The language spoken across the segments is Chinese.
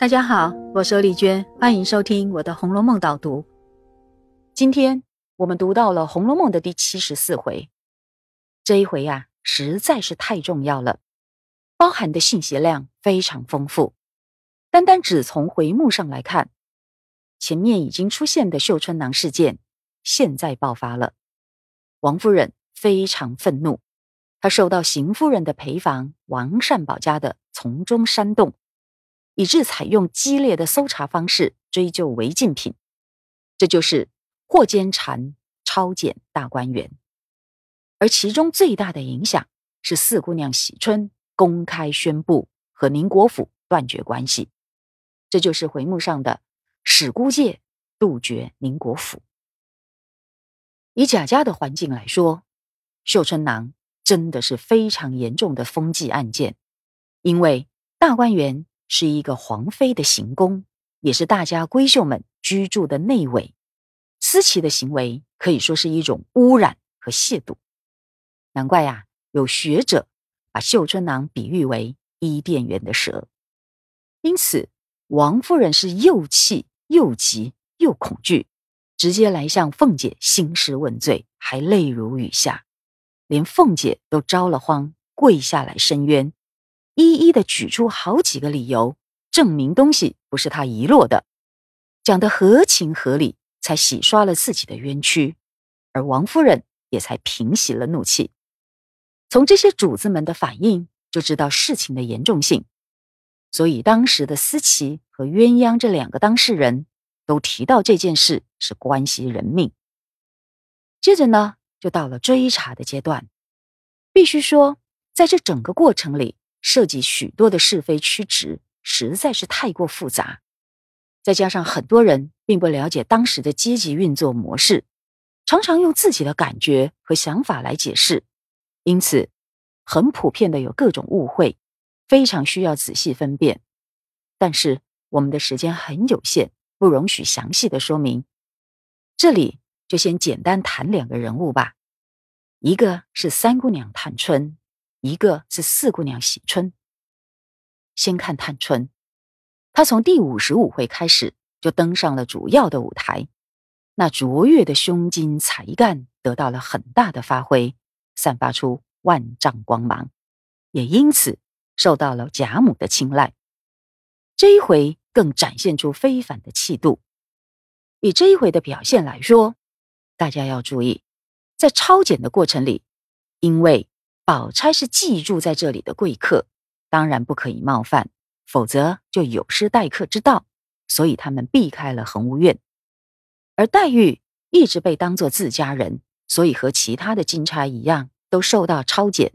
大家好，我是丽娟，欢迎收听我的《红楼梦》导读。今天我们读到了《红楼梦》的第七十四回，这一回呀，实在是太重要了，包含的信息量非常丰富。单单只从回目上来看，前面已经出现的绣春囊事件，现在爆发了。王夫人非常愤怒，她受到邢夫人的陪房王善保家的从中煽动。以致采用激烈的搜查方式追究违禁品，这就是霍监禅抄检大观园。而其中最大的影响是四姑娘喜春公开宣布和宁国府断绝关系，这就是回目上的史姑界杜绝宁国府。以贾家的环境来说，绣春囊真的是非常严重的风纪案件，因为大观园。是一个皇妃的行宫，也是大家闺秀们居住的内围。思琪的行为可以说是一种污染和亵渎。难怪呀，有学者把绣春囊比喻为伊甸园的蛇。因此，王夫人是又气又急又恐惧，直接来向凤姐兴师问罪，还泪如雨下，连凤姐都着了慌，跪下来申冤。一一的举出好几个理由，证明东西不是他遗落的，讲得合情合理，才洗刷了自己的冤屈，而王夫人也才平息了怒气。从这些主子们的反应就知道事情的严重性，所以当时的思琪和鸳鸯这两个当事人都提到这件事是关系人命。接着呢，就到了追查的阶段，必须说，在这整个过程里。涉及许多的是非曲直，实在是太过复杂。再加上很多人并不了解当时的阶级运作模式，常常用自己的感觉和想法来解释，因此很普遍的有各种误会，非常需要仔细分辨。但是我们的时间很有限，不容许详细的说明。这里就先简单谈两个人物吧，一个是三姑娘探春。一个是四姑娘喜春。先看探春，她从第五十五回开始就登上了主要的舞台，那卓越的胸襟才干得到了很大的发挥，散发出万丈光芒，也因此受到了贾母的青睐。这一回更展现出非凡的气度。以这一回的表现来说，大家要注意，在抄检的过程里，因为。宝钗是寄住在这里的贵客，当然不可以冒犯，否则就有失待客之道。所以他们避开了恒芜院，而黛玉一直被当作自家人，所以和其他的金钗一样，都受到抄检。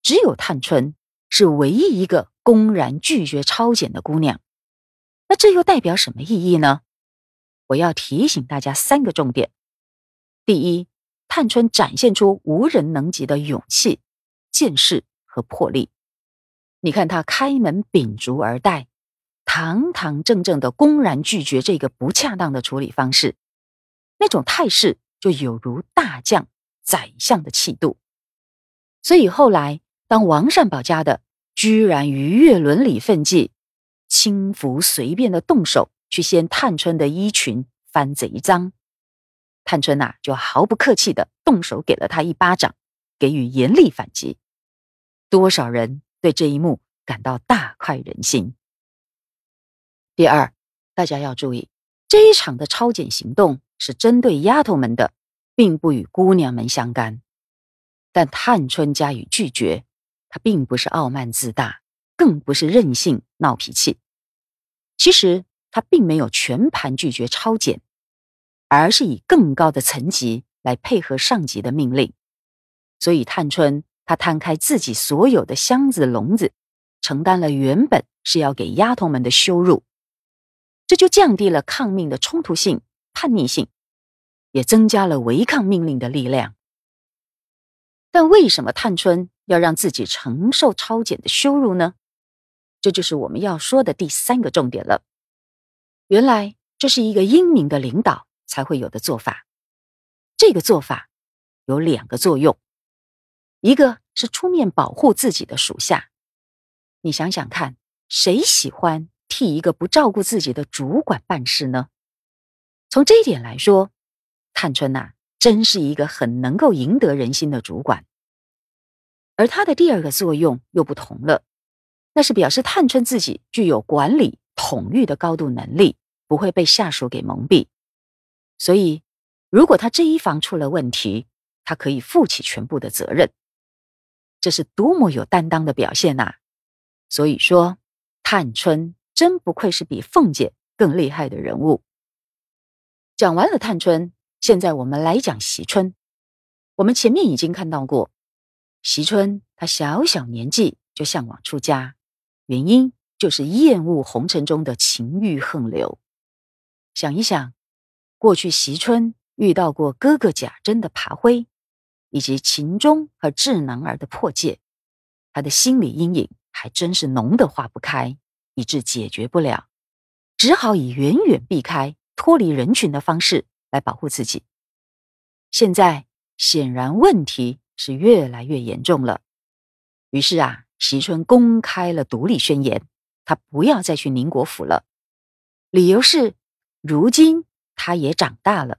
只有探春是唯一一个公然拒绝抄检的姑娘。那这又代表什么意义呢？我要提醒大家三个重点：第一。探春展现出无人能及的勇气、见识和魄力。你看她开门秉烛而待，堂堂正正的公然拒绝这个不恰当的处理方式，那种态势就有如大将、宰相的气度。所以后来，当王善保家的居然逾越伦理分际，轻浮随便的动手去掀探春的衣裙，翻贼赃。探春呐，就毫不客气的动手给了他一巴掌，给予严厉反击。多少人对这一幕感到大快人心。第二，大家要注意，这一场的抄检行动是针对丫头们的，并不与姑娘们相干。但探春加以拒绝，她并不是傲慢自大，更不是任性闹脾气。其实她并没有全盘拒绝抄检。而是以更高的层级来配合上级的命令，所以探春她摊开自己所有的箱子笼子，承担了原本是要给丫头们的羞辱，这就降低了抗命的冲突性、叛逆性，也增加了违抗命令的力量。但为什么探春要让自己承受抄检的羞辱呢？这就是我们要说的第三个重点了。原来这是一个英明的领导。才会有的做法，这个做法有两个作用，一个是出面保护自己的属下。你想想看，谁喜欢替一个不照顾自己的主管办事呢？从这一点来说，探春呐，真是一个很能够赢得人心的主管。而他的第二个作用又不同了，那是表示探春自己具有管理统御的高度能力，不会被下属给蒙蔽。所以，如果他这一方出了问题，他可以负起全部的责任。这是多么有担当的表现呐！所以说，探春真不愧是比凤姐更厉害的人物。讲完了探春，现在我们来讲惜春。我们前面已经看到过。惜春，她小小年纪就向往出家，原因就是厌恶红尘中的情欲横流。想一想，过去惜春遇到过哥哥贾珍的爬灰，以及秦钟和智囊儿的破戒，他的心理阴影还真是浓得化不开，以致解决不了，只好以远远避开、脱离人群的方式来保护自己。现在显然问题。是越来越严重了。于是啊，惜春公开了独立宣言，他不要再去宁国府了。理由是，如今他也长大了。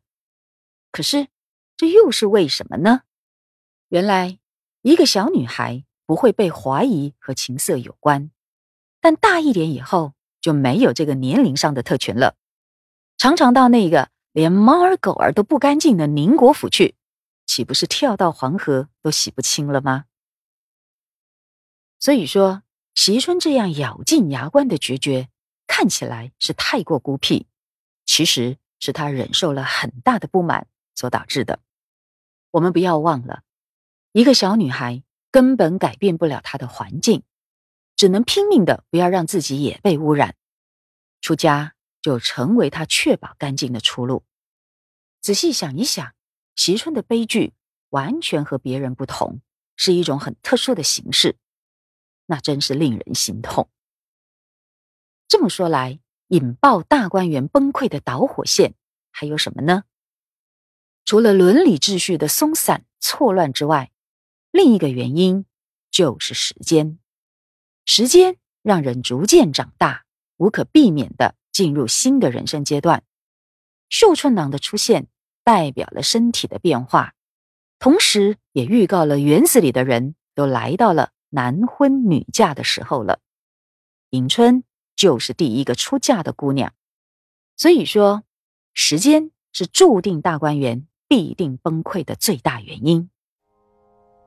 可是，这又是为什么呢？原来，一个小女孩不会被怀疑和情色有关，但大一点以后就没有这个年龄上的特权了，常常到那个连猫儿狗儿都不干净的宁国府去。岂不是跳到黄河都洗不清了吗？所以说，席春这样咬紧牙关的决绝，看起来是太过孤僻，其实是他忍受了很大的不满所导致的。我们不要忘了，一个小女孩根本改变不了她的环境，只能拼命的不要让自己也被污染。出家就成为她确保干净的出路。仔细想一想。席春的悲剧完全和别人不同，是一种很特殊的形式，那真是令人心痛。这么说来，引爆大观园崩溃的导火线还有什么呢？除了伦理秩序的松散错乱之外，另一个原因就是时间。时间让人逐渐长大，无可避免的进入新的人生阶段。绣春囊的出现。代表了身体的变化，同时也预告了园子里的人都来到了男婚女嫁的时候了。迎春就是第一个出嫁的姑娘，所以说，时间是注定大观园必定崩溃的最大原因。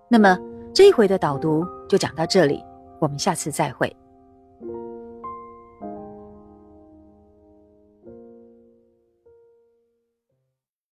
那么这一回的导读就讲到这里，我们下次再会。